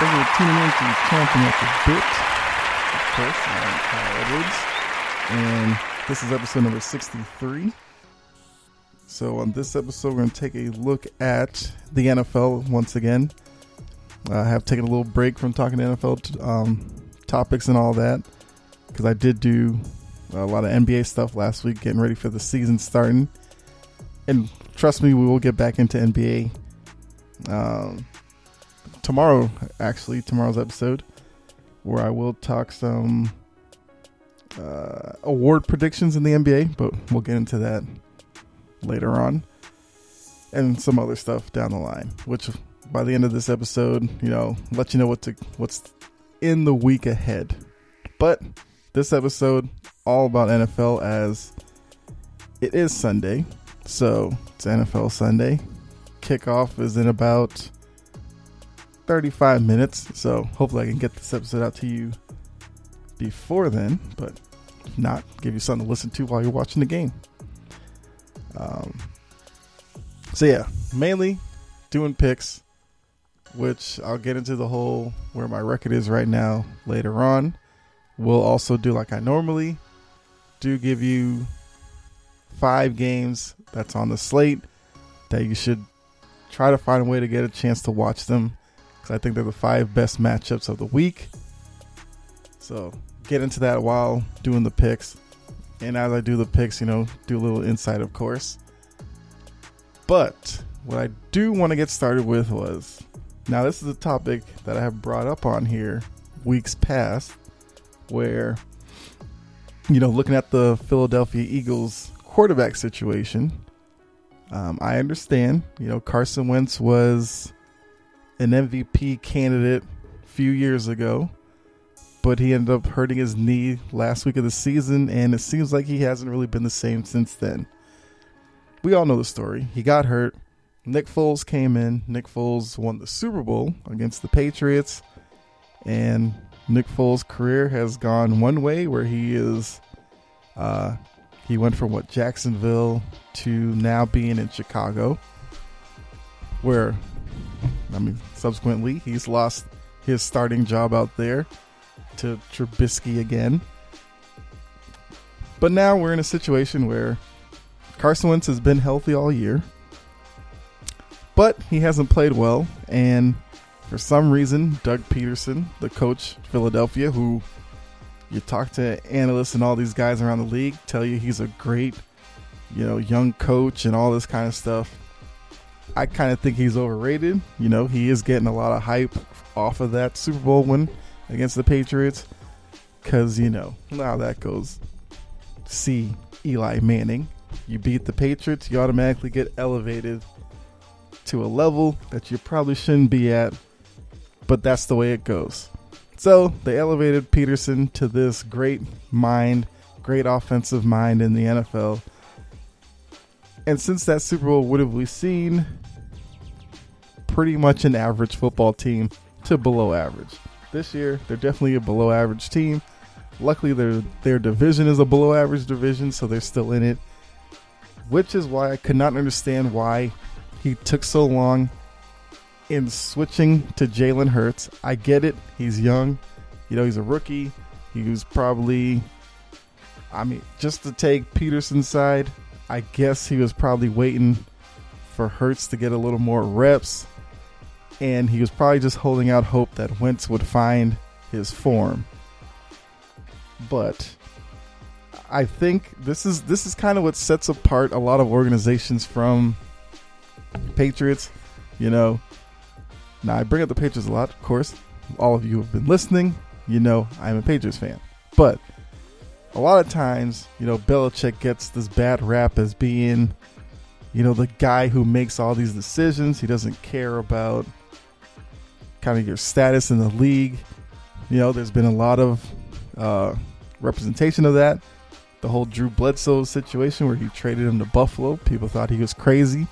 Thank you for tuning in to Chompin' at the Bit. Of course, I'm Kyle Edwards, and this is episode number 63. So, on this episode, we're going to take a look at the NFL once again. I have taken a little break from talking NFL t- um, topics and all that because I did do a lot of NBA stuff last week, getting ready for the season starting. And trust me, we will get back into NBA. Um, tomorrow, actually, tomorrow's episode, where I will talk some uh, award predictions in the NBA, but we'll get into that later on, and some other stuff down the line. Which, by the end of this episode, you know, let you know what to what's in the week ahead. But this episode, all about NFL, as it is Sunday, so it's NFL Sunday. Kickoff is in about 35 minutes, so hopefully I can get this episode out to you before then, but not, give you something to listen to while you're watching the game. Um, so yeah, mainly doing picks, which I'll get into the whole where my record is right now later on. We'll also do like I normally do give you five games that's on the slate that you should try to find a way to get a chance to watch them I think they're the five best matchups of the week. So get into that while doing the picks. And as I do the picks, you know, do a little insight, of course. But what I do want to get started with was now, this is a topic that I have brought up on here weeks past where, you know, looking at the Philadelphia Eagles quarterback situation, um, I understand, you know, Carson Wentz was an MVP candidate a few years ago, but he ended up hurting his knee last week of the season, and it seems like he hasn't really been the same since then. We all know the story. He got hurt. Nick Foles came in. Nick Foles won the Super Bowl against the Patriots, and Nick Foles' career has gone one way where he is uh, he went from what Jacksonville to now being in Chicago, where I mean, subsequently he's lost his starting job out there to Trubisky again. But now we're in a situation where Carson Wentz has been healthy all year, but he hasn't played well, and for some reason, Doug Pederson, the coach Philadelphia, who you talk to analysts and all these guys around the league, tell you he's a great, you know, young coach and all this kind of stuff. I kind of think he's overrated. You know, he is getting a lot of hype off of that Super Bowl win against the Patriots because, you know, now that goes. See Eli Manning. You beat the Patriots, you automatically get elevated to a level that you probably shouldn't be at, but that's the way it goes. So they elevated Pederson to this great mind, great offensive mind in the NFL. And since that Super Bowl, what have we seen? Pretty much an average football team to below average. This year, they're definitely a below average team. Luckily, their their division is a below average division, so they're still in it. Which is why I could not understand why he took so long in switching to Jalen Hurts. I get it; he's young. You know, he's a rookie. He was probably, I mean, just to take Pederson's side, I guess he was probably waiting for Hurts to get a little more reps, and he was probably just holding out hope that Wentz would find his form. But I think this is this is kind of what sets apart a lot of organizations from Patriots. You know, now I bring up the Patriots a lot, of course. All of you have been listening. You know, I'm a Patriots fan. But a lot of times, you know, Belichick gets this bad rap as being, you know, the guy who makes all these decisions. He doesn't care about kind of your status in the league. You know, there's been a lot of uh, representation of that. The whole Drew Bledsoe situation where he traded him to Buffalo. People thought he was crazy.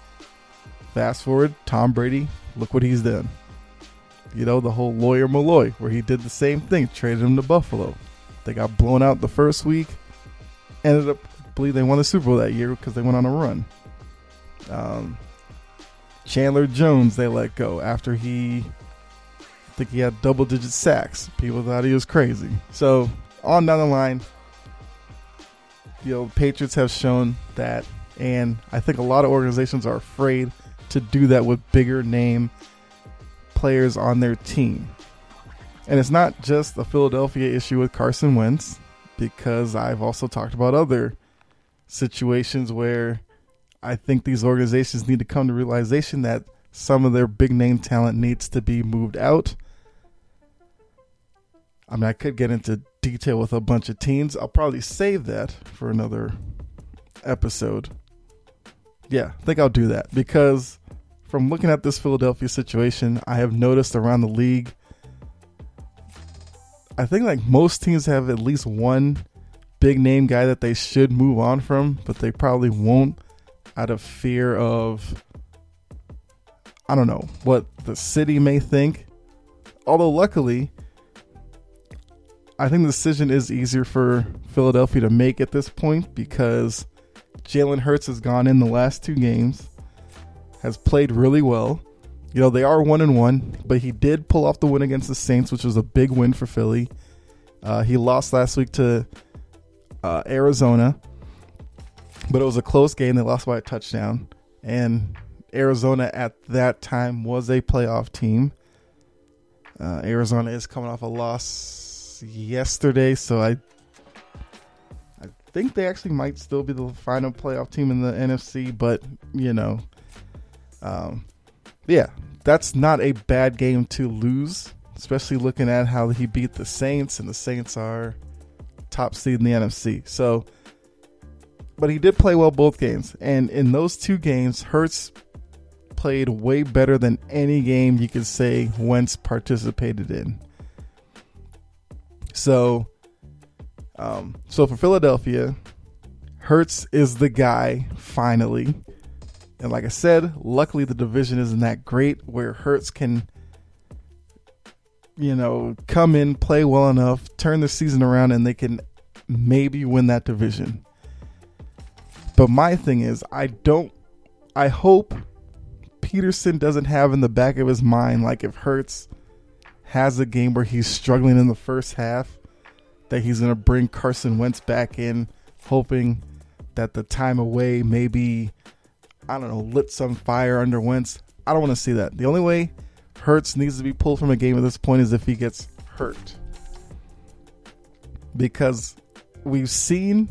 Fast forward, Tom Brady, look what he's done. You know, the whole Lawyer Milloy, where he did the same thing, traded him to Buffalo. They got blown out the first week. Ended up, I believe they won the Super Bowl that year because they went on a run. Um, Chandler Jones, they let go after he, I think he had double digit sacks. People thought he was crazy. So, on down the line, you know, Patriots have shown that, and I think a lot of organizations are afraid to do that with bigger name players on their team. And it's not just a Philadelphia issue with Carson Wentz, because I've also talked about other situations where I think these organizations need to come to realization that some of their big name talent needs to be moved out. I mean, I could get into detail with a bunch of teams. I'll probably save that for another episode. Yeah, I think I'll do that because from looking at this Philadelphia situation, I have noticed around the league, I think like most teams have at least one big name guy that they should move on from, but they probably won't out of fear of, I don't know, what the city may think. Although, luckily, I think the decision is easier for Philadelphia to make at this point because Jalen Hurts has gone in the last two games, has played really well. You know, they are one and one, but he did pull off the win against the Saints, which was a big win for Philly. Uh, he lost last week to uh, Arizona, but it was a close game. They lost by a touchdown, and Arizona at that time was a playoff team. Uh, Arizona is coming off a loss yesterday, so I I think they actually might still be the final playoff team in the NFC, but you know, um, yeah, that's not a bad game to lose, especially looking at how he beat the Saints, and the Saints are top seed in the NFC. So, but he did play well both games, and in those two games, Hurts played way better than any game you could say Wentz participated in. So, um, so for Philadelphia, Hurts is the guy finally. And like I said, luckily the division isn't that great where Hurts can, you know, come in, play well enough, turn the season around, and they can maybe win that division. But my thing is, I don't, I hope Pederson doesn't have in the back of his mind, like if Hurts has a game where he's struggling in the first half, that he's going to bring Carson Wentz back in, hoping that the time away maybe, I don't know, lit some fire under Wentz. I don't want to see that. The only way Hurts needs to be pulled from a game at this point is if he gets hurt. Because we've seen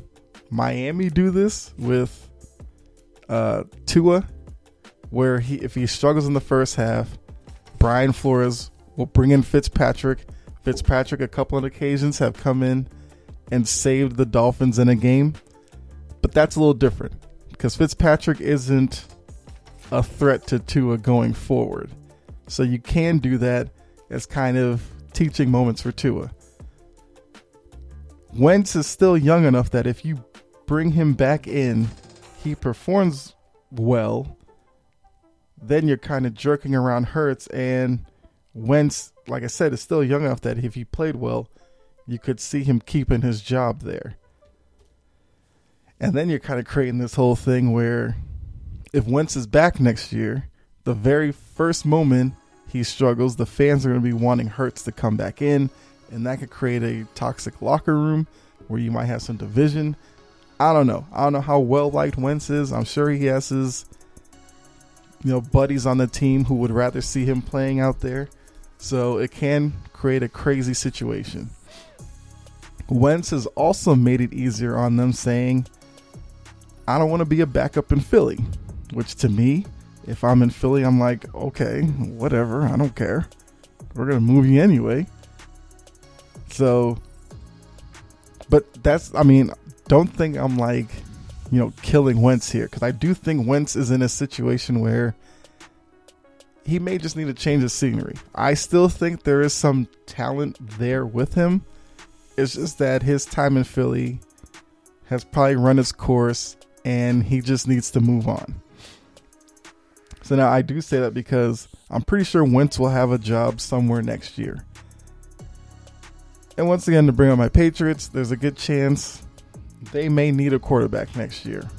Miami do this with uh, Tua, where he if he struggles in the first half, Brian Flores will bring in Fitzpatrick. Fitzpatrick, a couple of occasions, have come in and saved the Dolphins in a game, but that's a little different because Fitzpatrick isn't a threat to Tua going forward. So you can do that as kind of teaching moments for Tua. Wentz is still young enough that if you bring him back in, he performs well, then you're kind of jerking around Hurts and Wentz, like I said, is still young enough that if he played well, you could see him keeping his job there. And then you're kind of creating this whole thing where if Wentz is back next year, the very first moment he struggles, the fans are going to be wanting Hurts to come back in, and that could create a toxic locker room where you might have some division. I don't know. I don't know how well liked Wentz is. I'm sure he has his you know buddies on the team who would rather see him playing out there. So it can create a crazy situation. Wentz has also made it easier on them saying, I don't want to be a backup in Philly. Which to me, if I'm in Philly, I'm like, okay, whatever, I don't care. We're going to move you anyway. So But that's, I mean, don't think I'm like, you know, killing Wentz here because I do think Wentz is in a situation where he may just need to change the scenery. I still think there is some talent there with him. It's just that his time in Philly has probably run its course and he just needs to move on. So now I do say that because I'm pretty sure Wentz will have a job somewhere next year. And once again, to bring on my Patriots, there's a good chance they may need a quarterback next year.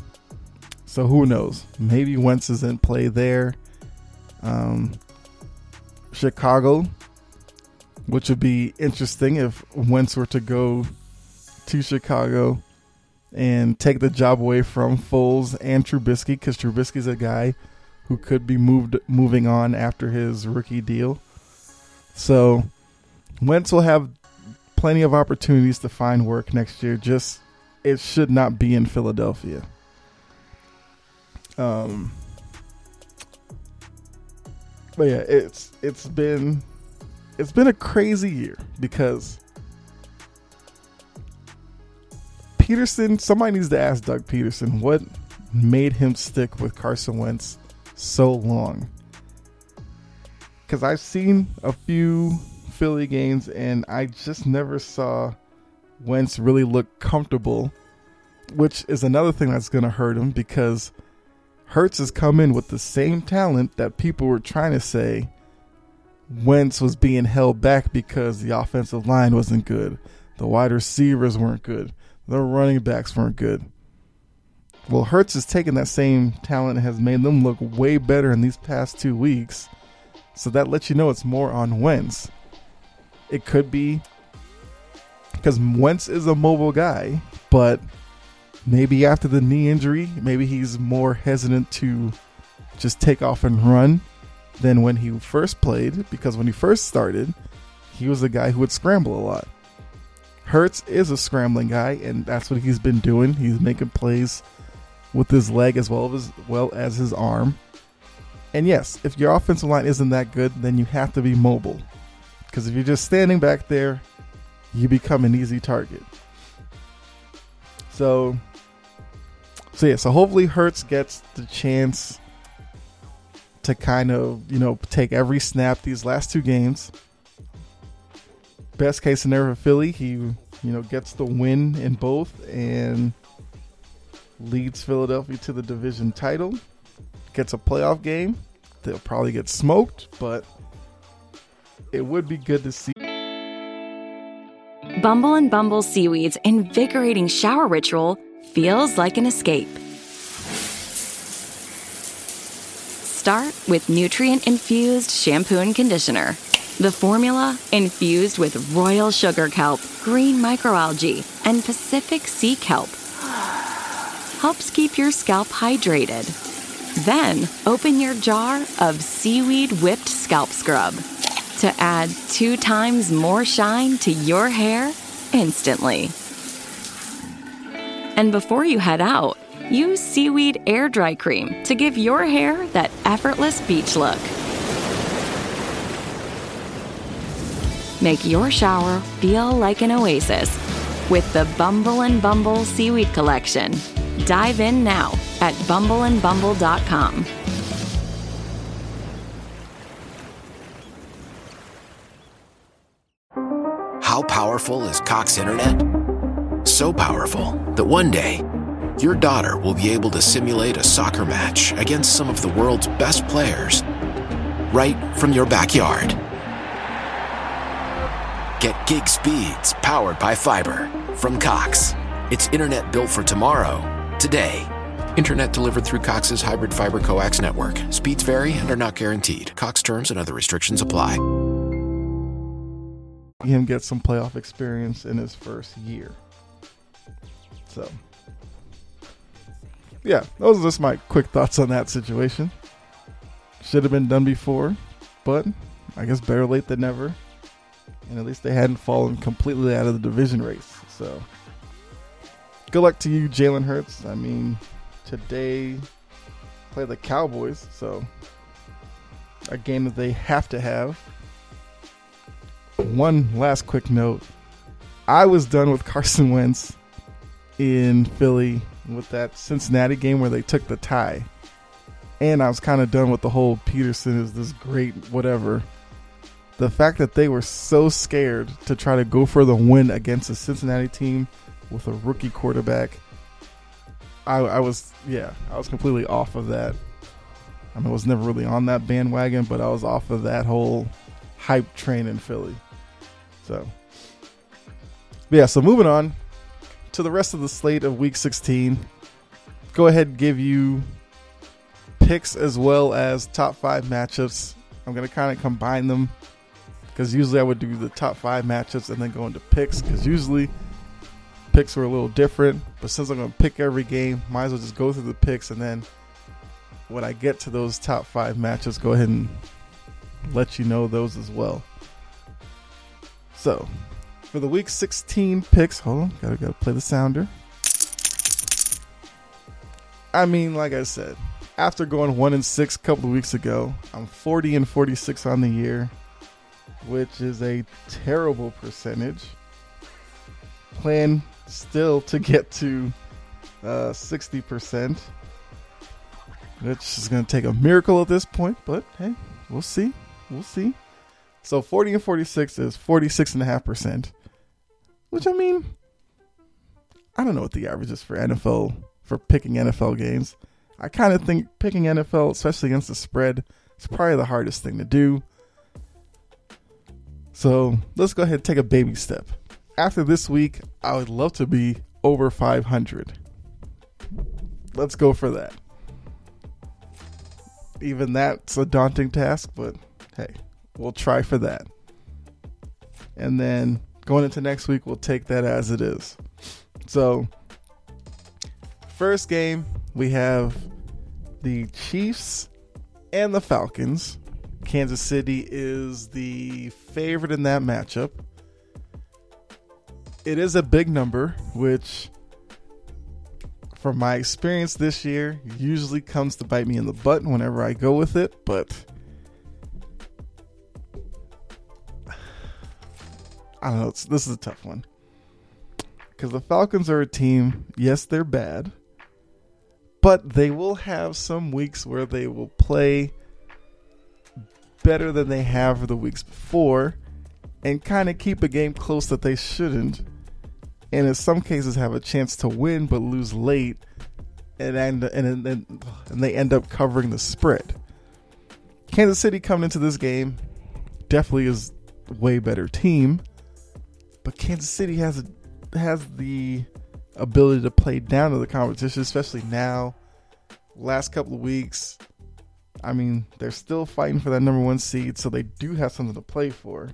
So who knows? Maybe Wentz is in play there. Um, Chicago, which would be interesting if Wentz were to go to Chicago and take the job away from Foles and Trubisky, because Trubisky's a guy who could be moved moving on after his rookie deal. So Wentz will have plenty of opportunities to find work next year. Just it should not be in Philadelphia. Um, but yeah, it's it's been it's been a crazy year because Pederson. Somebody needs to ask Doug Pederson what made him stick with Carson Wentz so long. Because I've seen a few Philly games and I just never saw Wentz really look comfortable, which is another thing that's going to hurt him because Hurts has come in with the same talent that people were trying to say Wentz was being held back because the offensive line wasn't good, the wide receivers weren't good, the running backs weren't good. Well, Hurts has taken that same talent and has made them look way better in these past two weeks. So that lets you know it's more on Wentz. It could be because Wentz is a mobile guy, but maybe after the knee injury, maybe he's more hesitant to just take off and run than when he first played. Because when he first started, he was a guy who would scramble a lot. Hurts is a scrambling guy, and that's what he's been doing. He's making plays with his leg as well as well as his arm. And yes, if your offensive line isn't that good, then you have to be mobile. Because if you're just standing back there, you become an easy target. So, so yeah. So hopefully, Hurts gets the chance to kind of you know take every snap these last two games. Best case scenario for Philly, he you know gets the win in both and leads Philadelphia to the division title. Gets a playoff game. They'll probably get smoked, but it would be good to see. Bumble and Bumble Seaweed's invigorating shower ritual feels like an escape. Start with nutrient infused shampoo and conditioner. The formula infused with royal sugar kelp, green microalgae, and Pacific sea kelp helps keep your scalp hydrated. Then open your jar of seaweed whipped scalp scrub to add two times more shine to your hair instantly. And before you head out, use Seaweed Air Dry Cream to give your hair that effortless beach look. Make your shower feel like an oasis with the Bumble and Bumble Seaweed Collection. Dive in now at bumbleandbumble.com. How powerful is Cox Internet? So powerful that one day, your daughter will be able to simulate a soccer match against some of the world's best players right from your backyard. Get gig speeds powered by fiber from Cox. It's internet built for tomorrow, today. Internet delivered through Cox's hybrid fiber coax network. Speeds vary and are not guaranteed. Cox terms and other restrictions apply. Him get some playoff experience in his first year. So, yeah, those are just my quick thoughts on that situation. Should have been done before, but I guess better late than never. And at least they hadn't fallen completely out of the division race. So, good luck to you, Jalen Hurts. I mean, today play the Cowboys, so a game that they have to have. One last quick note I was done with Carson Wentz in Philly with that Cincinnati game where they took the tie. And I was kind of done with the whole Pederson is this great whatever. The fact that they were so scared to try to go for the win against a Cincinnati team with a rookie quarterback, I, I was yeah, I was completely off of that. I mean, I was never really on that bandwagon, but I was off of that whole hype train in Philly. So, yeah. So moving on to the rest of the slate of Week 16. Go ahead and give you picks as well as top five matchups. I'm gonna kind of combine them because usually I would do the top five matchups and then go into picks because usually picks were a little different. But since I'm gonna pick every game, might as well just go through the picks and then when I get to those top five matchups, go ahead and let you know those as well. So, for the week 16 picks, hold on, gotta gotta play the sounder. I mean, like I said, after going one and six a couple of weeks ago, I'm 40 and 46 on the year, which is a terrible percentage. Plan still to get to uh, 60%, which is going to take a miracle at this point, but hey, we'll see. We'll see. So 40 and 46 is 46.5%, which I mean, I don't know what the average is for NFL, for picking NFL games. I kind of think picking NFL, especially against the spread, is probably the hardest thing to do. So let's go ahead and take a baby step. After this week, I would love to be over 500. Let's go for that. Even that's a daunting task, but hey, we'll try for that. And then going into next week, we'll take that as it is. So, first game, we have the Chiefs and the Falcons. Kansas City is the favorite in that matchup. It is a big number, which, from my experience this year, usually comes to bite me in the butt whenever I go with it, but I don't know. this is a tough one. Because the Falcons are a team, yes, they're bad, but they will have some weeks where they will play better than they have the weeks before and kind of keep a game close that they shouldn't. And in some cases, have a chance to win but lose late, and end, and, and, and they end up covering the spread. Kansas City coming into this game definitely is a way better team, but Kansas City has a, has the ability to play down to the competition, especially now. Last couple of weeks, I mean, they're still fighting for that number one seed, so they do have something to play for.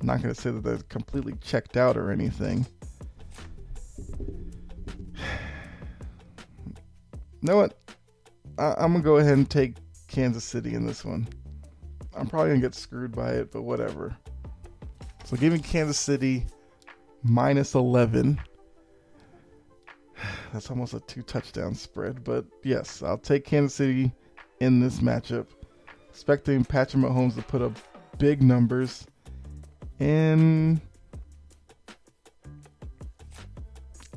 I'm not going to say that they're completely checked out or anything. You know what? I, am gonna go ahead and take Kansas City in this one. I'm probably gonna get screwed by it, but whatever. So give me Kansas City minus 11. That's almost a two touchdown spread, but yes, I'll take Kansas City in this matchup. Expecting Patrick Mahomes to put up big numbers and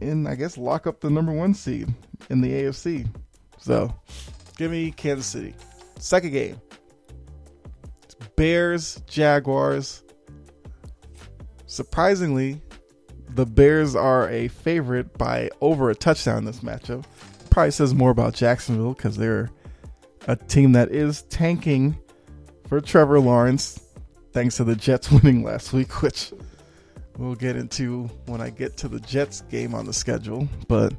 and I guess lock up the number one seed in the AFC. So give me Kansas City. Second game. Bears, Jaguars. Surprisingly, the Bears are a favorite by over a touchdown in this matchup. Probably says more about Jacksonville because they're a team that is tanking for Trevor Lawrence, thanks to the Jets winning last week, which we'll get into when I get to the Jets game on the schedule. But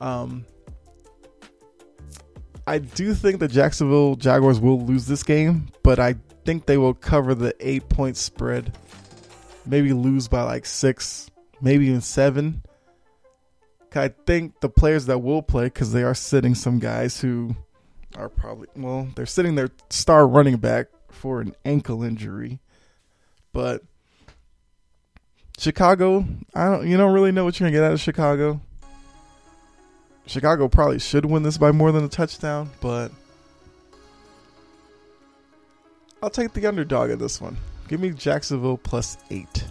um, I do think the Jacksonville Jaguars will lose this game, but I think they will cover the eight point spread maybe lose by like six, maybe even seven. I think the players that will play, because they are sitting some guys who are probably, well, they're sitting their star running back for an ankle injury. But Chicago, I don't, you don't really know what you're to get out of Chicago. Chicago probably should win this by more than a touchdown, but I'll take the underdog in this one. Give me Jacksonville plus eight.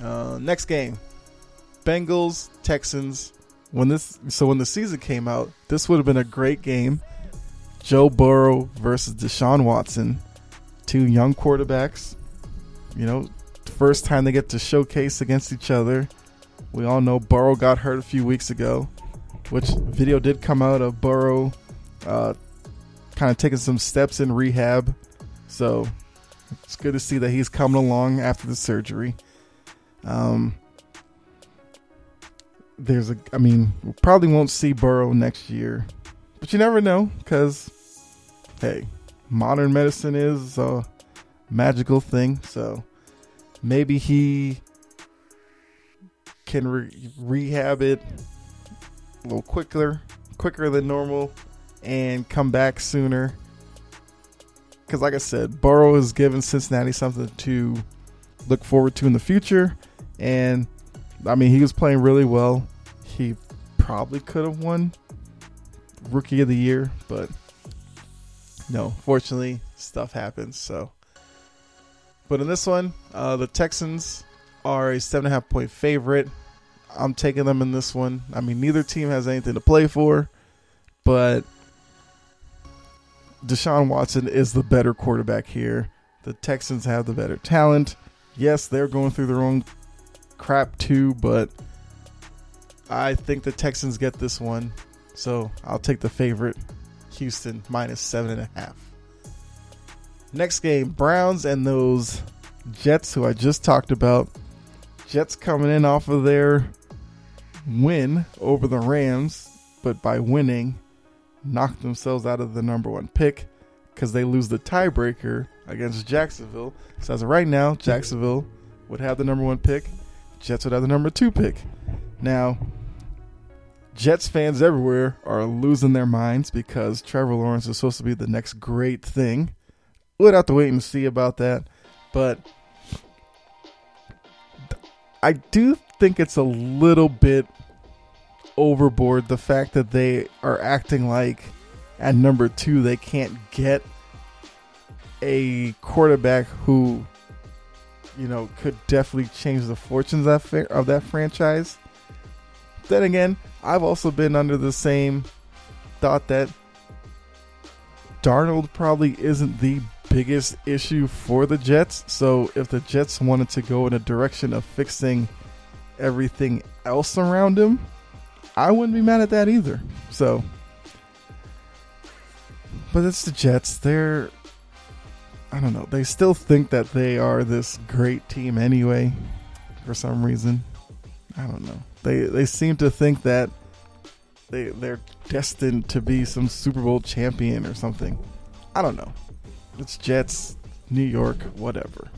Uh, next game, Bengals Texans. When this so when the season came out, this would have been a great game. Joe Burrow versus Deshaun Watson, two young quarterbacks. You know, first time they get to showcase against each other. We all know Burrow got hurt a few weeks ago, which video did come out of Burrow uh, kind of taking some steps in rehab. So it's good to see that he's coming along after the surgery. Um, there's a, I mean, probably won't see Burrow next year, but you never know because, hey, modern medicine is a magical thing. So maybe he can re- rehab it a little quicker, quicker than normal, and come back sooner. Because, like I said, Burrow has given Cincinnati something to look forward to in the future. And, I mean, he was playing really well. He probably could have won Rookie of the Year, but no, fortunately, stuff happens. So, but in this one, uh, the Texans are a seven and a half point favorite. I'm taking them in this one. I mean, neither team has anything to play for, but Deshaun Watson is the better quarterback here. The Texans have the better talent. Yes, they're going through their own crap too, but I think the Texans get this one. So I'll take the favorite, Houston, minus seven and a half. Next game, Browns and those Jets who I just talked about. Jets coming in off of their win over the Rams, but by winning, knocked themselves out of the number one pick because they lose the tiebreaker against Jacksonville. So as of right now, Jacksonville would have the number one pick. Jets would have the number two pick. Now, Jets fans everywhere are losing their minds because Trevor Lawrence is supposed to be the next great thing. We'll have to wait and see about that. But I do think it's a little bit overboard the fact that they are acting like at number two they can't get a quarterback who you know could definitely change the fortunes of that, of that franchise. Then again, I've also been under the same thought that Darnold probably isn't the biggest issue for the Jets. So if the Jets wanted to go in a direction of fixing everything else around him, I wouldn't be mad at that either. So, but it's the Jets. They're, I don't know, they still think that they are this great team anyway, for some reason. I don't know. They they seem to think that they they're destined to be some Super Bowl champion or something. I don't know. It's Jets, New York, whatever.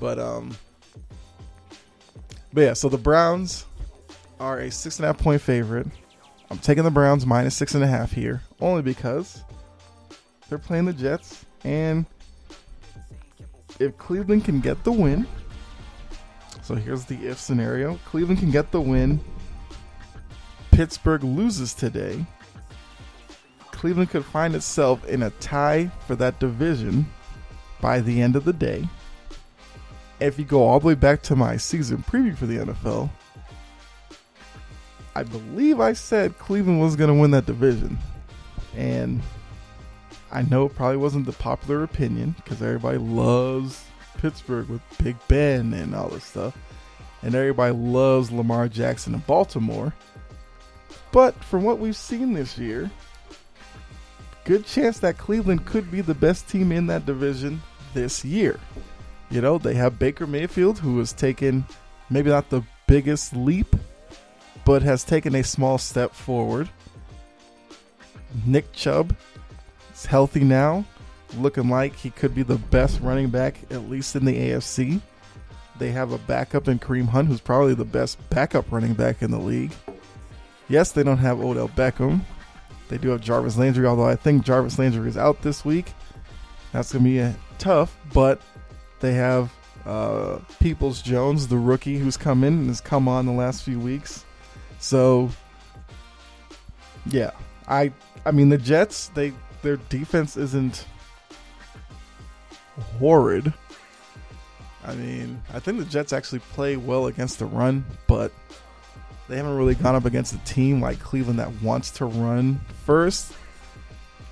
But um, but yeah. So the Browns are a six and a half point favorite. I'm taking the Browns minus six and a half here, only because they're playing the Jets, and if Cleveland can get the win, so here's the if scenario: Cleveland can get the win. Pittsburgh loses today. Cleveland could find itself in a tie for that division by the end of the day. If you go all the way back to my season preview for the NFL, I believe I said Cleveland was going to win that division. And I know it probably wasn't the popular opinion because everybody loves Pittsburgh with Big Ben and all this stuff. And everybody loves Lamar Jackson in Baltimore. But from what we've seen this year, good chance that Cleveland could be the best team in that division this year. You know, they have Baker Mayfield, who has taken maybe not the biggest leap but has taken a small step forward. Nick Chubb healthy now, looking like he could be the best running back, at least in the AFC. They have a backup in Kareem Hunt, who's probably the best backup running back in the league. Yes, they don't have Odell Beckham. They do have Jarvis Landry, although I think Jarvis Landry is out this week. That's going to be tough, but they have uh, Peoples Jones, the rookie, who's come in and has come on the last few weeks. So yeah, I I mean the Jets they their defense isn't horrid. I mean, I think the Jets actually play well against the run, but they haven't really gone up against a team like Cleveland that wants to run first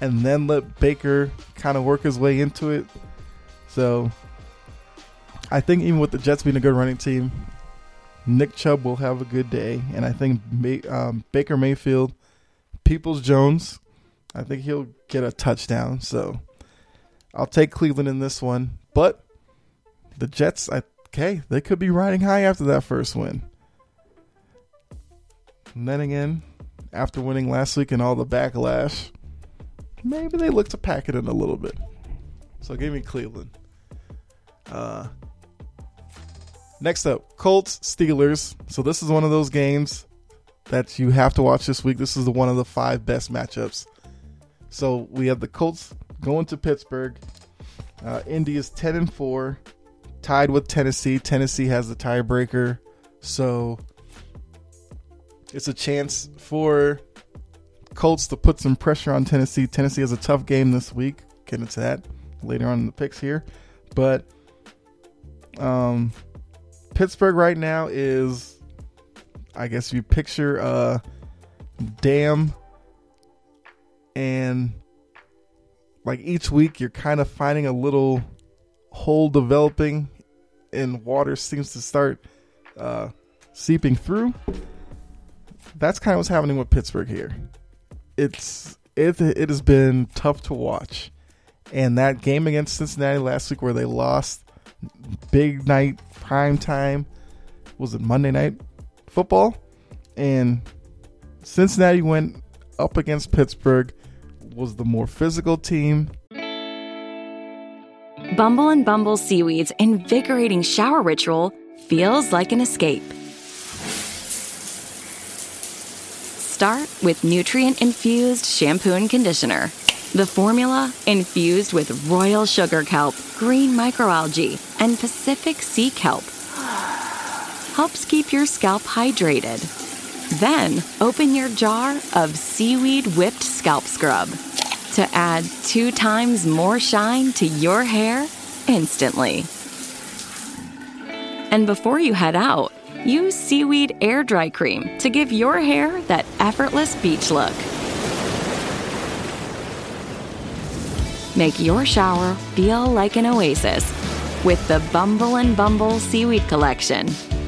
and then let Baker kind of work his way into it. So I think even with the Jets being a good running team, Nick Chubb will have a good day, and I think May, um, Baker Mayfield, Peoples Jones, I think he'll get a touchdown. So I'll take Cleveland in this one, but the Jets, I, okay, they could be riding high after that first win. And then again, after winning last week and all the backlash, maybe they look to pack it in a little bit. So give me Cleveland. Uh, next up, Colts Steelers. So this is one of those games that you have to watch this week. This is the, one of the five best matchups. So we have the Colts going to Pittsburgh. Uh, Indy is ten and four, tied with Tennessee. Tennessee has the tiebreaker, so it's a chance for Colts to put some pressure on Tennessee. Tennessee has a tough game this week. Get into that later on in the picks here, but um, Pittsburgh right now is, I guess you picture a uh, dam, and like each week you're kind of finding a little hole developing, and water seems to start uh, seeping through. That's kind of what's happening with Pittsburgh here it's it it has been tough to watch. And that game against Cincinnati last week where they lost big night prime time was it Monday night football and Cincinnati went up against Pittsburgh was the more physical team. Bumble and Bumble Seaweed's invigorating shower ritual feels like an escape. Start with nutrient infused shampoo and conditioner. The formula, infused with royal sugar kelp, green microalgae, and Pacific sea kelp, helps keep your scalp hydrated. Then open your jar of seaweed whipped scalp scrub to add two times more shine to your hair instantly. And before you head out, Use Seaweed Air Dry Cream to give your hair that effortless beach look. Make your shower feel like an oasis with the Bumble and Bumble Seaweed Collection.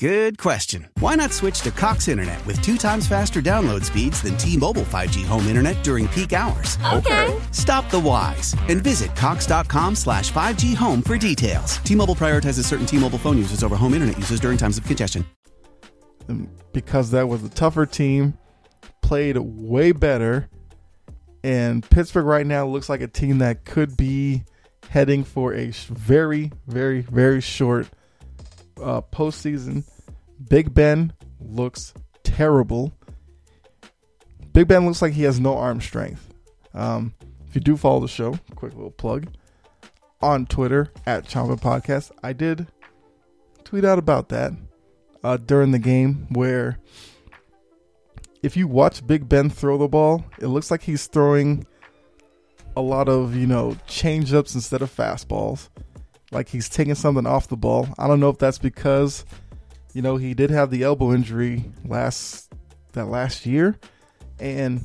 Good question. Why not switch to Cox Internet with two times faster download speeds than T-Mobile 5G home internet during peak hours? Okay. Stop the whys and visit cox.com slash 5G home for details. T-Mobile prioritizes certain T-Mobile phone users over home internet users during times of congestion. And because that was a tougher team, played way better. And Pittsburgh right now looks like a team that could be heading for a very, very, very short uh, postseason. Big Ben looks terrible. Big Ben looks like he has no arm strength. Um, if you do follow the show, quick little plug on Twitter at Chamba Podcast, I did tweet out about that uh, during the game where if you watch Big Ben throw the ball, it looks like he's throwing a lot of, you know, change ups instead of fastballs. Like he's taking something off the ball. I don't know if that's because, you know, he did have the elbow injury last that last year. And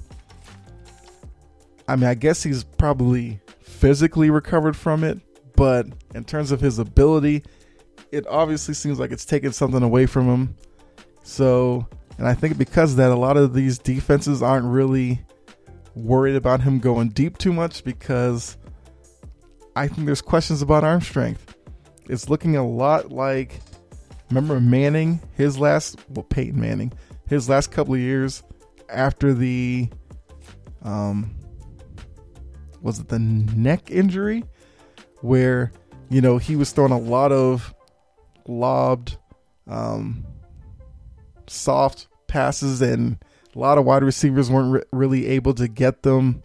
I mean, I guess he's probably physically recovered from it, but in terms of his ability, it obviously seems like it's taking something away from him. So, and I think because of that, a lot of these defenses aren't really worried about him going deep too much because I think there's questions about arm strength. It's looking a lot like remember Manning, his last well Peyton Manning, his last couple of years after the um was it the neck injury? Where you know he was throwing a lot of lobbed um soft passes and A lot of wide receivers weren't re- really able to get them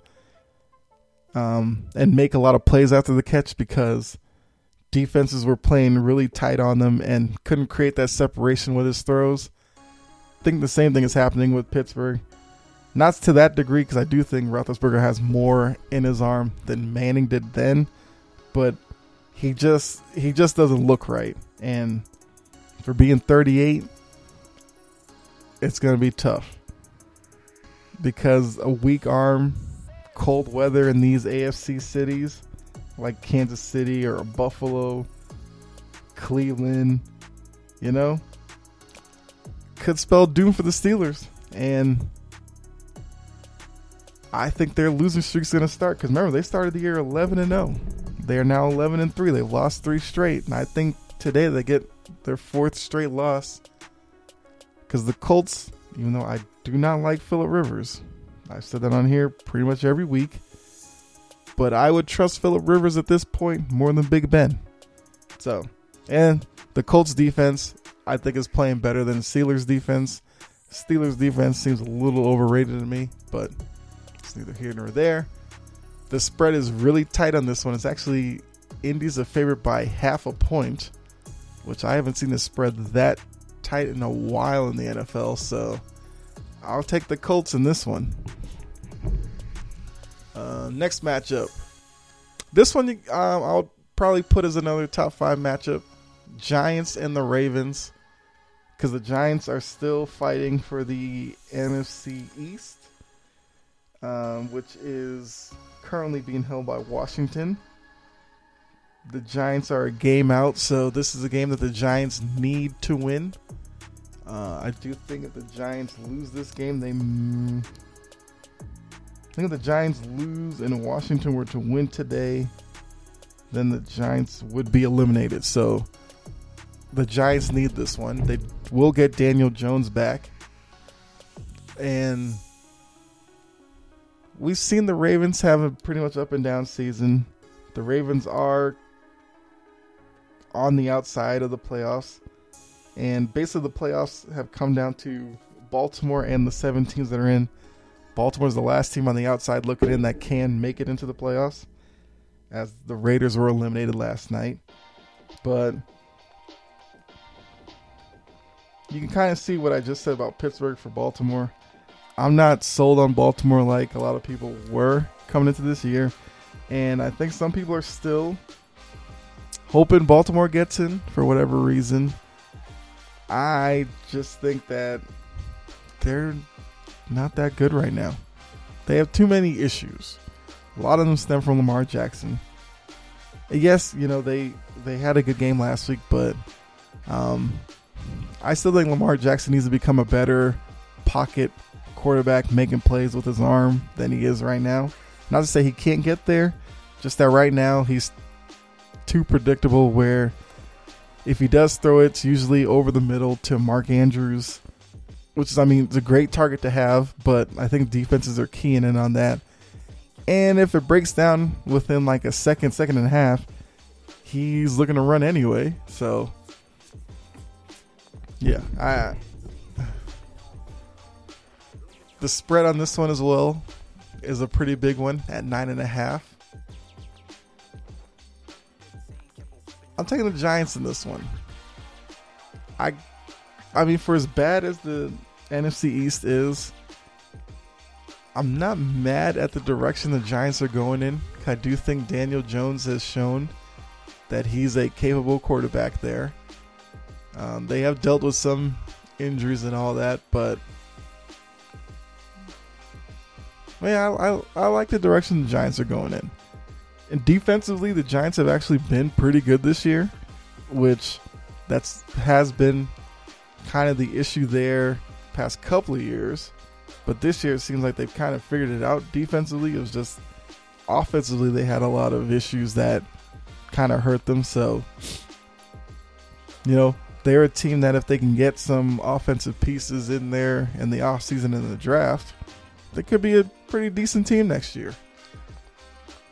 um, and make a lot of plays after the catch because defenses were playing really tight on them and couldn't create that separation with his throws. I think the same thing is happening with Pittsburgh. Not to that degree, because I do think Roethlisberger has more in his arm than Manning did then, but he just he just doesn't look right. And for being 38, it's going to be tough because a weak arm, cold weather in these AFC cities like Kansas City or Buffalo, Cleveland, you know, could spell doom for the Steelers. And I think their losing streak's going to start because remember they started the year 11 and 0. They are now 11 and 3. They've lost three straight, and I think today they get their fourth straight loss because the Colts, even though I do not like Philip Rivers, I've said that on here pretty much every week, but I would trust Philip Rivers at this point more than Big Ben. So, and the Colts defense, I think, is playing better than Steelers defense. Steelers defense seems a little overrated to me, but it's neither here nor there. The spread is really tight on this one. It's actually Indy's a favorite by half a point, which I haven't seen the spread that tight in a while in the NFL. So I'll take the Colts in this one. Uh, next matchup. This one um, I'll probably put as another top five matchup. Giants and the Ravens. Because the Giants are still fighting for the NFC East, um, which is currently being held by Washington. The Giants are a game out, so this is a game that the Giants need to win. Uh, I do think if the Giants lose this game, they. I think if the Giants lose and Washington were to win today, then the Giants would be eliminated. So the Giants need this one. They will get Daniel Jones back. And we've seen the Ravens have a pretty much up and down season. The Ravens are on the outside of the playoffs. And basically, the playoffs have come down to Baltimore and the seven teams that are in. Baltimore's the last team on the outside looking in that can make it into the playoffs, as the Raiders were eliminated last night. But you can kind of see what I just said about Pittsburgh for Baltimore. I'm not sold on Baltimore like a lot of people were coming into this year. And I think some people are still hoping Baltimore gets in for whatever reason. I just think that they're not that good right now. They have too many issues. A lot of them stem from Lamar Jackson. Yes, you know they they had a good game last week, but um, I still think Lamar Jackson needs to become a better pocket quarterback, making plays with his arm than he is right now. Not to say he can't get there, just that right now he's too predictable. Where if he does throw it, it's usually over the middle to Mark Andrews which is, I mean, it's a great target to have, but I think defenses are keying in on that. And if it breaks down within like a second, second and a half, he's looking to run anyway. So, yeah, I the spread on this one as well is a pretty big one at nine and a half. I'm taking the Giants in this one. I I mean, for as bad as the NFC East is, I'm not mad at the direction the Giants are going in. I do think Daniel Jones has shown that he's a capable quarterback there. Um, they have dealt with some injuries and all that, but yeah, I, I, I like the direction the Giants are going in. And defensively, the Giants have actually been pretty good this year, which that's has been kind of the issue there past couple of years. But this year it seems like they've kind of figured it out defensively. It was just offensively they had a lot of issues that kind of hurt them. So, you know, they're a team that if they can get some offensive pieces in there in the offseason and in the draft, they could be a pretty decent team next year.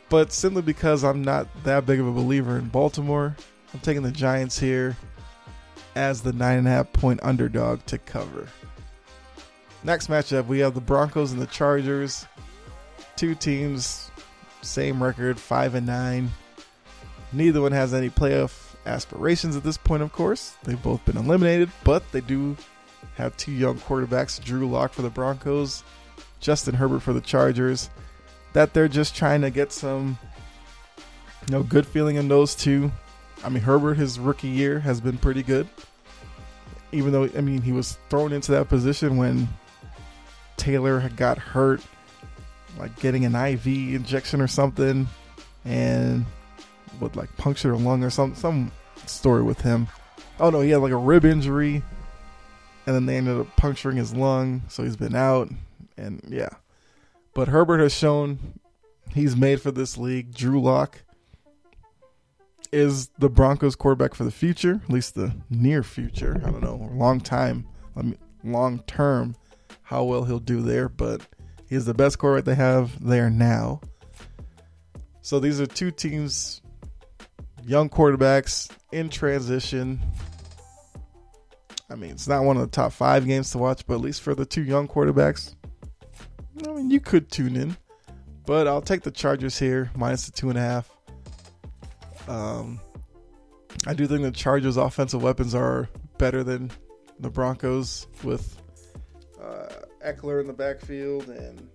But simply because I'm not that big of a believer in Baltimore, I'm taking the Giants here as the nine and a half point underdog to cover. Next matchup, we have the Broncos and the Chargers. Two teams, same record, five and nine. Neither one has any playoff aspirations at this point, of course. They've both been eliminated, but they do have two young quarterbacks Drew Lock for the Broncos, Justin Herbert for the Chargers. That they're just trying to get some you know, good feeling in those two. I mean, Herbert, his rookie year has been pretty good. Even though, I mean, he was thrown into that position when Taylor had got hurt, like getting an IV injection or something, and would like puncture a lung or some some story with him. Oh no, he had like a rib injury, and then they ended up puncturing his lung, so he's been out. And yeah, but Herbert has shown he's made for this league. Drew Lock is the Broncos quarterback for the future, at least the near future. I don't know, long time, I mean, long term, how well he'll do there, but he's the best quarterback they have there now. So these are two teams, young quarterbacks in transition. I mean, it's not one of the top five games to watch, but at least for the two young quarterbacks, I mean, you could tune in. But I'll take the Chargers here, minus the two and a half. Um, I do think the Chargers' offensive weapons are better than the Broncos with uh, Ekeler in the backfield and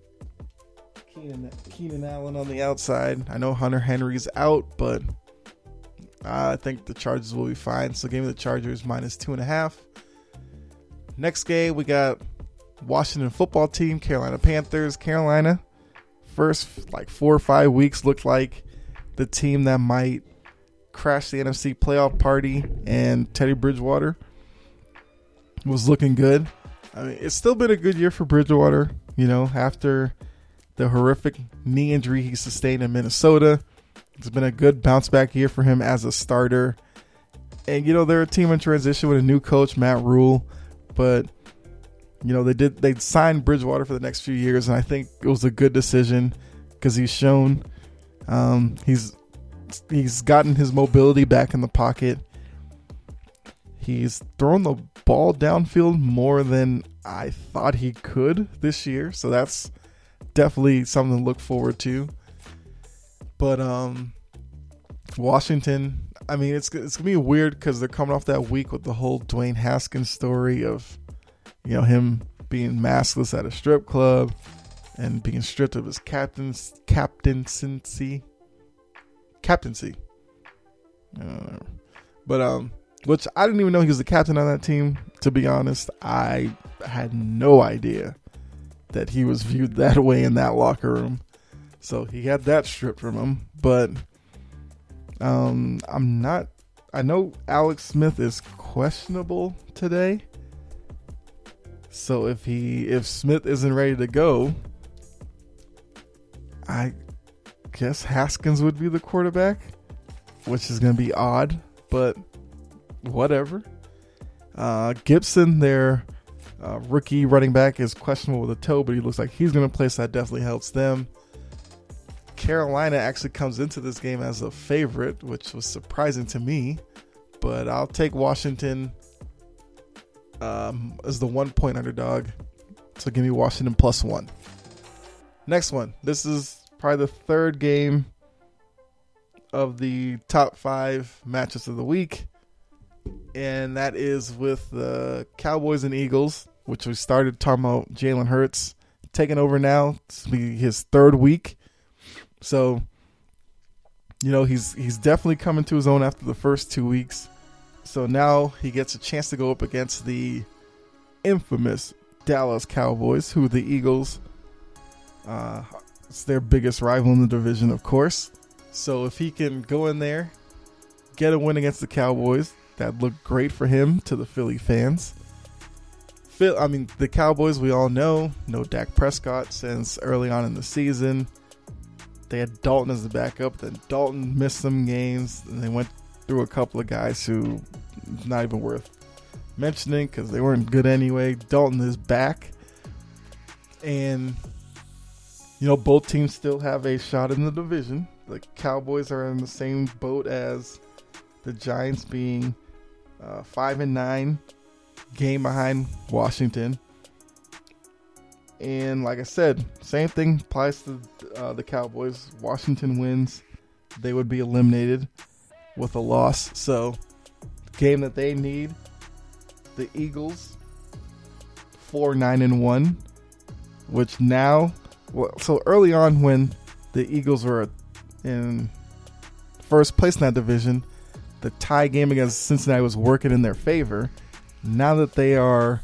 Keenan, Keenan Allen on the outside. I know Hunter Henry's out, but I think the Chargers will be fine. So give me the Chargers minus two and a half. Next game, we got Washington football team, Carolina Panthers. Carolina, first like four or five weeks looked like the team that might crash the NFC playoff party, and Teddy Bridgewater was looking good. I mean, it's still been a good year for Bridgewater, you know, after the horrific knee injury he sustained in Minnesota. It's been a good bounce back year for him as a starter. And you know, they're a team in transition with a new coach, Matt Rhule, but you know, they did they signed Bridgewater for the next few years and I think it was a good decision because he's shown um, he's he's gotten his mobility back in the pocket. He's thrown the ball downfield more than I thought he could this year, so that's definitely something to look forward to. But um, Washington, I mean, it's it's gonna be weird because they're coming off that week with the whole Dwayne Haskins story of, you know, him being maskless at a strip club and being stripped of his captain's captaincy captaincy. But um, which I didn't even know he was the captain on that team. To be honest, I had no idea that he was viewed that way in that locker room. So he had that stripped from him. But um, I'm not. I know Alex Smith is questionable today. So if he if Smith isn't ready to go, I guess Haskins would be the quarterback, which is going to be odd, but whatever. Uh, Gibson, their uh, rookie running back, is questionable with a toe, but he looks like he's going to play, so that definitely helps them. Carolina actually comes into this game as a favorite, which was surprising to me, but I'll take Washington um, as the one point underdog. So give me Washington plus one. Next one. This is probably the third game of the top five matches of the week. And that is with the Cowboys and Eagles, which we started talking about Jalen Hurts taking over now. His third week. So, you know, he's he's definitely coming to his own after the first two weeks. So now he gets a chance to go up against the infamous Dallas Cowboys, who the Eagles uh, it's their biggest rival in the division, of course. So if he can go in there, get a win against the Cowboys, that'd look great for him to the Philly fans. Phil, I mean, the Cowboys, we all know, no Dak Prescott since early on in the season. They had Dalton as the backup, then Dalton missed some games, and they went through a couple of guys who not even worth mentioning because they weren't good anyway. Dalton is back, and you know, both teams still have a shot in the division. The Cowboys are in the same boat as the Giants, being uh, five and nine, game behind Washington. And like I said, same thing applies to uh, the Cowboys. Washington wins, they would be eliminated with a loss. So, game that they need, the Eagles, four nine and one, which now, well, so early on when the Eagles were in first place in that division, the tie game against Cincinnati was working in their favor. Now that they are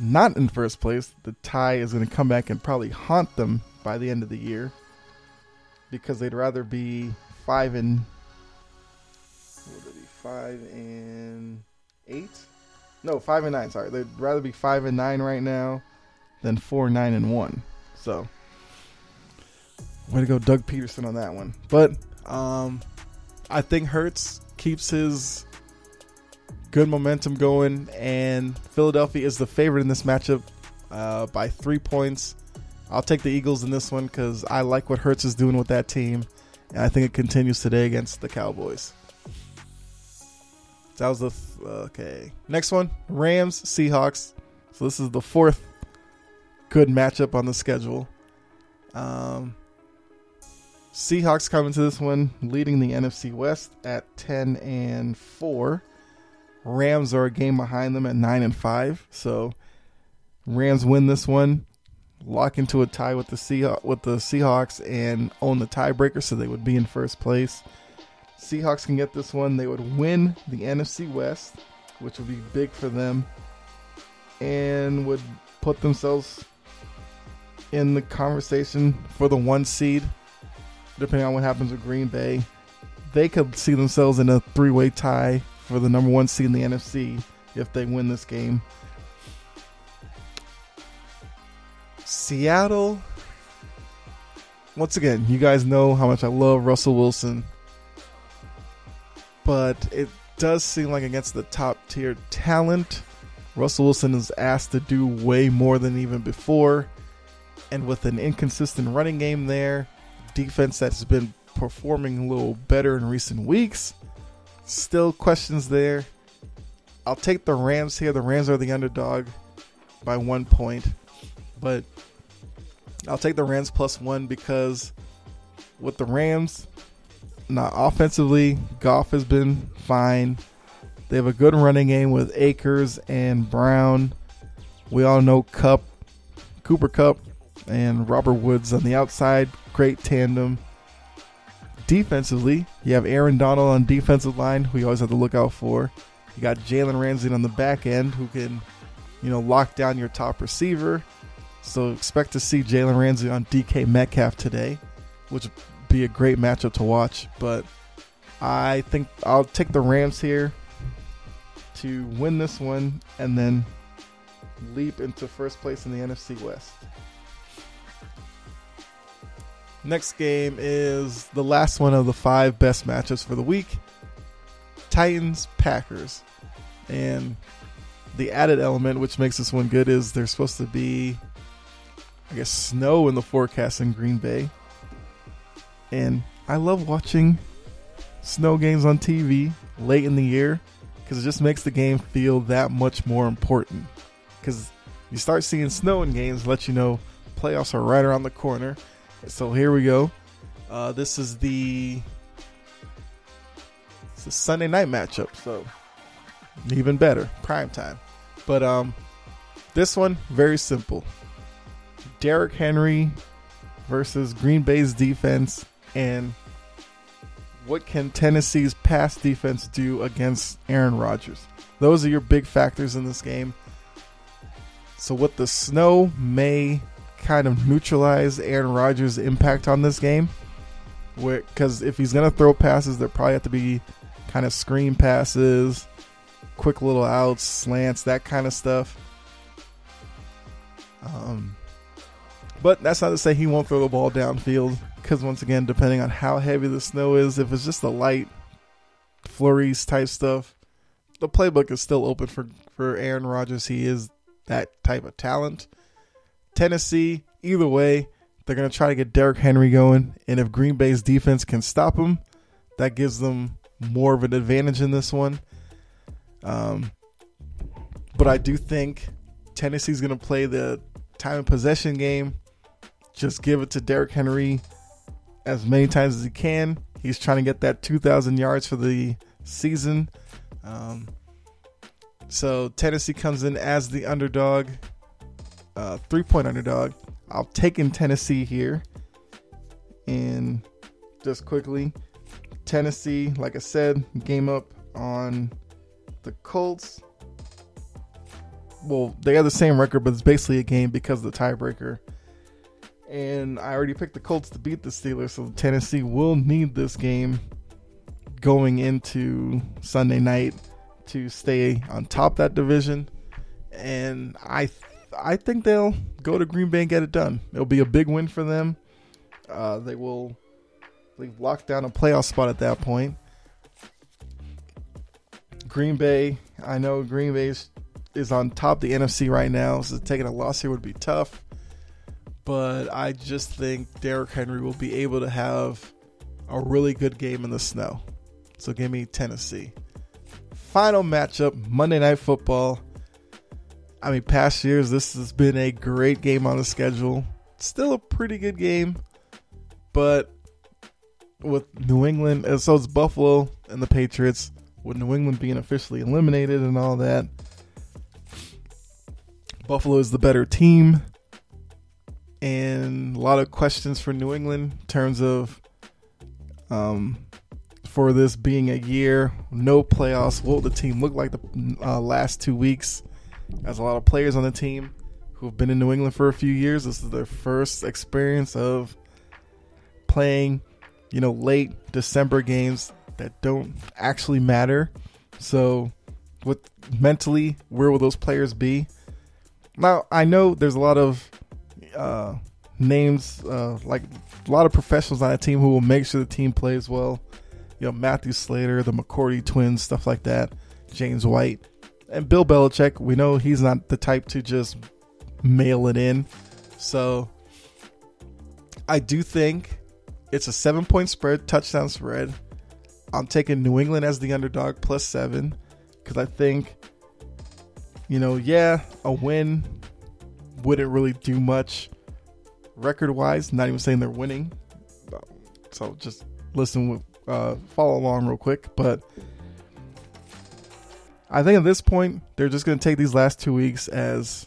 not in first place, the tie is going to come back and probably haunt them by the end of the year because they'd rather be five and what be five and eight? No, five and nine. Sorry, they'd rather be five and nine right now than four nine and one. So, way to go, Doug Pederson on that one. But um, I think Hurts keeps his good momentum going, and Philadelphia is the favorite in this matchup uh, by three points. I'll take the Eagles in this one because I like what Hurts is doing with that team, and I think it continues today against the Cowboys. That was the th- okay. Next one: Rams Seahawks. So this is the fourth good matchup on the schedule. Um, Seahawks coming to this one, leading the NFC West at ten and four. Rams are a game behind them at nine and five. So Rams win this one, lock into a tie with the with the Seahawks, and own the tiebreaker, so they would be in first place. Seahawks can get this one; they would win the NFC West, which would be big for them, and would put themselves in the conversation for the one seed. Depending on what happens with Green Bay, they could see themselves in a three-way tie for the number one seed in the NFC if they win this game. Seattle. Once again, you guys know how much I love Russell Wilson, but it does seem like against the top tier talent, Russell Wilson is asked to do way more than even before. And with an inconsistent running game there, defense that's been performing a little better in recent weeks, still questions there. I'll take the Rams here. The Rams are the underdog by one point, but I'll take the Rams plus one because with the Rams, not offensively, Goff has been fine. They have a good running game with Akers and Brown. We all know Kupp, Cooper Kupp, and Robert Woods on the outside. Great tandem. Defensively, you have Aaron Donald on defensive line, who you always have to look out for. You got Jalen Ramsey on the back end, who can, you know, lock down your top receiver. So expect to see Jalen Ramsey on DK Metcalf today, which would be a great matchup to watch. But I think I'll take the Rams here to win this one and then leap into first place in the NFC West. Next game is the last one of the five best matchups for the week Titans Packers. And the added element which makes this one good is there's supposed to be, I guess, snow in the forecast in Green Bay. And I love watching snow games on TV late in the year because it just makes the game feel that much more important. Because you start seeing snow in games, let you know playoffs are right around the corner. So here we go. Uh, this is the it's a Sunday night matchup, so even better, prime time. But um, this one very simple. Derrick Henry versus Green Bay's defense, and what can Tennessee's pass defense do against Aaron Rodgers? Those are your big factors in this game. So, what the snow may kind of neutralize Aaron Rodgers' impact on this game, because if he's gonna throw passes, there probably have to be kind of screen passes, quick little outs, slants, that kind of stuff. Um, but that's not to say he won't throw the ball downfield, because once again, depending on how heavy the snow is, if it's just a light flurries type stuff, the playbook is still open for for Aaron Rodgers. He is that type of talent. Tennessee, either way, they're going to try to get Derrick Henry going. And if Green Bay's defense can stop him, that gives them more of an advantage in this one. Um, but I do think Tennessee's going to play the time and possession game. Just give it to Derrick Henry as many times as he can. He's trying to get that 2,000 yards for the season. Um, so Tennessee comes in as the underdog, uh, three point underdog. I'll take in Tennessee here. And just quickly, Tennessee, like I said, game up on the Colts. Well, they have the same record, but it's basically a game because of the tiebreaker. And I already picked the Colts to beat the Steelers, so Tennessee will need this game going into Sunday night to stay on top that division. And I I think they'll go to Green Bay and get it done. It'll be a big win for them. Uh, they will they've locked down a playoff spot at that point. Green Bay, I know Green Bay is, is on top of the NFC right now, so taking a loss here would be tough. But I just think Derrick Henry will be able to have a really good game in the snow. So give me Tennessee. Final matchup, Monday Night Football. I mean, past years, this has been a great game on the schedule. Still a pretty good game, but with New England, and so it's Buffalo and the Patriots, with New England being officially eliminated and all that. Buffalo is the better team, and a lot of questions for New England in terms of um, for this being a year, no playoffs. What will the team look like the uh, last two weeks? There's a lot of players on the team who've been in New England for a few years. This is their first experience of playing, you know, late December games that don't actually matter. So, what mentally, where will those players be? Now, I know there's a lot of uh, names, uh, like a lot of professionals on a team who will make sure the team plays well you know Matthew Slater, the McCourty twins, stuff like that, James White, and Bill Belichick. We know he's not the type to just mail it in, so I do think it's a seven point spread, touchdown spread. I'm taking New England as the underdog plus seven because I think, you know, yeah, a win wouldn't really do much record wise. Not even saying they're winning. So just listen uh, follow along real quick. But I think at this point, they're just going to take these last two weeks as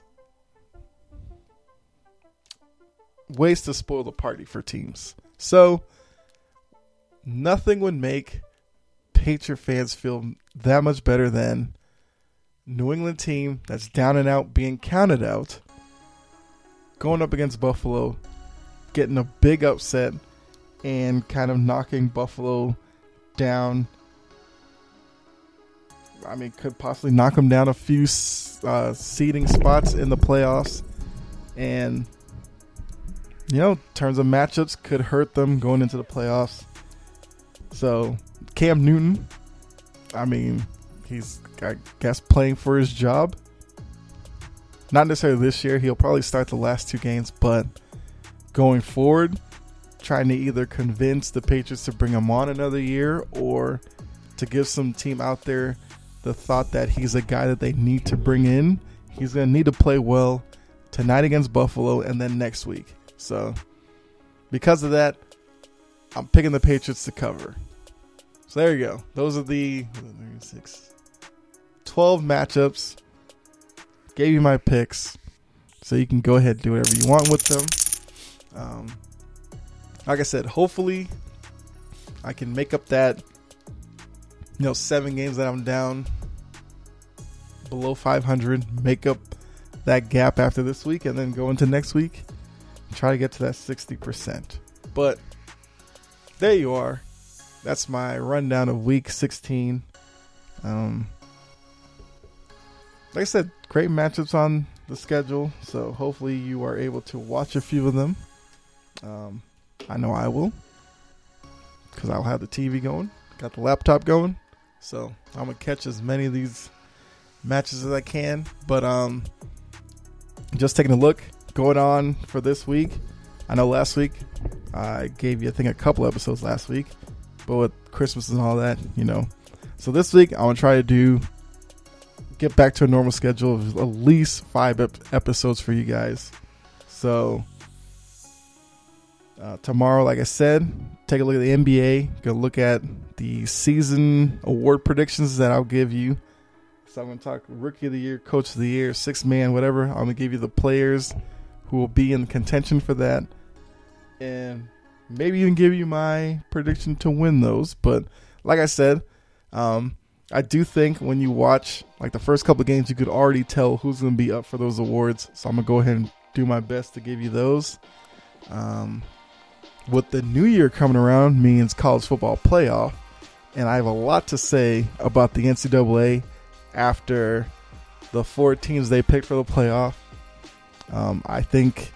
ways to spoil the party for teams. So nothing would make Patriot fans feel that much better than New England team that's down and out being counted out, going up against Buffalo, getting a big upset and kind of knocking Buffalo down. I mean, could possibly knock them down a few uh, seeding spots in the playoffs, and you know, terms of matchups, could hurt them going into the playoffs. So, Cam Newton, I mean, he's I guess playing for his job. Not necessarily this year. He'll probably start the last two games, but going forward, trying to either convince the Patriots to bring him on another year or to give some team out there the thought that he's a guy that they need to bring in. He's going to need to play well tonight against Buffalo and then next week. So, because of that, I'm picking the Patriots to cover. So, there you go. Those are the six, 12 matchups. Gave you my picks. So, you can go ahead and do whatever you want with them. Um, like I said, hopefully I can make up that you know seven games that I'm down below 500, make up that gap after this week, and then go into next week, try to get to that 60%. But there you are. That's my rundown of week 16. Um, like I said, great matchups on the schedule, so hopefully you are able to watch a few of them. Um, I know I will. Because I'll have the TV going, got the laptop going. So I'm to catch as many of these matches as I can. But um, just taking a look going on for this week. I know last week I gave you, I think, a couple episodes last week. But with Christmas and all that, you know. So this week I'm to try to do get back to a normal schedule of at least five ep- episodes for you guys. So uh, tomorrow, like I said, take a look at the NBA. Go look at the season award predictions that I'll give you. So I'm going to talk Rookie of the Year, Coach of the Year, Six Man, whatever. I'm going to give you the players who will be in contention for that, and maybe even give you my prediction to win those. But like I said, um, I do think when you watch like the first couple games, you could already tell who's going to be up for those awards. So I'm gonna go ahead and do my best to give you those. Um, with the new year coming around means college football playoff, and I have a lot to say about the NCAA after the four teams they picked for the playoff. Um, I think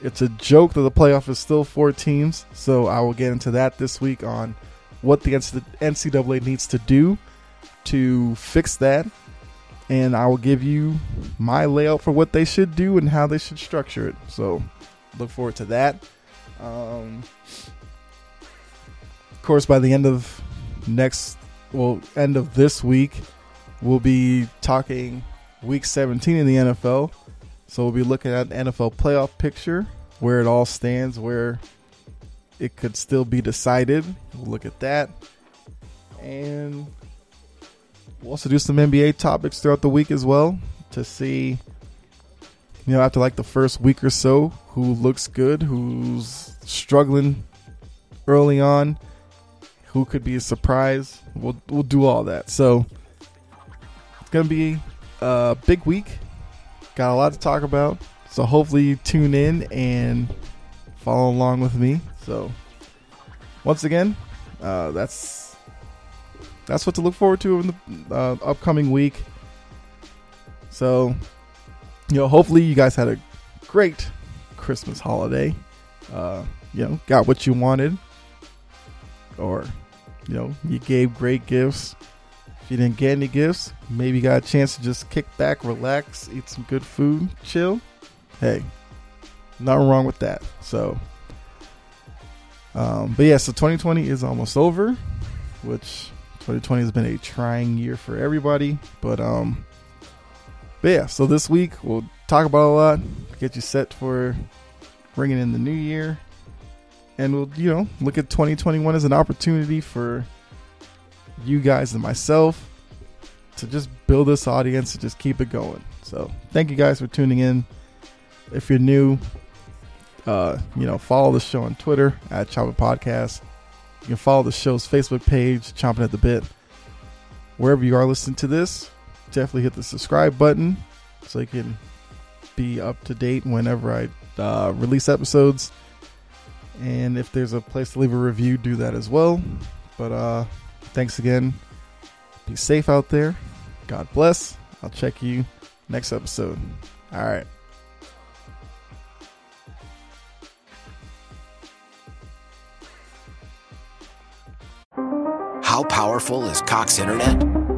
it's a joke that the playoff is still four teams, so I will get into that this week on what the NCAA needs to do to fix that. And I will give you my layout for what they should do and how they should structure it. So look forward to that. Um, of course, by the end of next, well, end of this week, we'll be talking week 17 in the NFL. So we'll be looking at the NFL playoff picture, where it all stands, where it could still be decided. We'll look at that. And we'll also do some NBA topics throughout the week as well to see, you know, after like the first week or so, who looks good, who's struggling early on, who could be a surprise. We'll we'll do all that. So it's gonna be a big week. Got a lot to talk about. So hopefully you tune in and follow along with me. So once again, uh, that's that's what to look forward to in the uh, upcoming week. So, you know, hopefully you guys had a great Christmas holiday. Uh, you know, got what you wanted, or you know, you gave great gifts. If you didn't get any gifts, maybe you got a chance to just kick back, relax, eat some good food, chill. Hey, nothing wrong with that. So, um, but yeah, so 2020 is almost over, which 2020 has been a trying year for everybody, but um, but yeah. So this week we'll talk about a lot, get you set for bringing in the new year, and we'll you know look at 2021 as an opportunity for you guys and myself to just build this audience and just keep it going. So thank you guys for tuning in. If you're new, uh, you know, follow the show on Twitter at Chopper Podcast. You can follow the show's Facebook page, Chompin' at the Bit. Wherever you are listening to this, definitely hit the subscribe button so you can be up to date whenever I uh, release episodes. And if there's a place to leave a review, do that as well. But uh, thanks again. Be safe out there. God bless. I'll check you next episode. All right. How powerful is Cox Internet?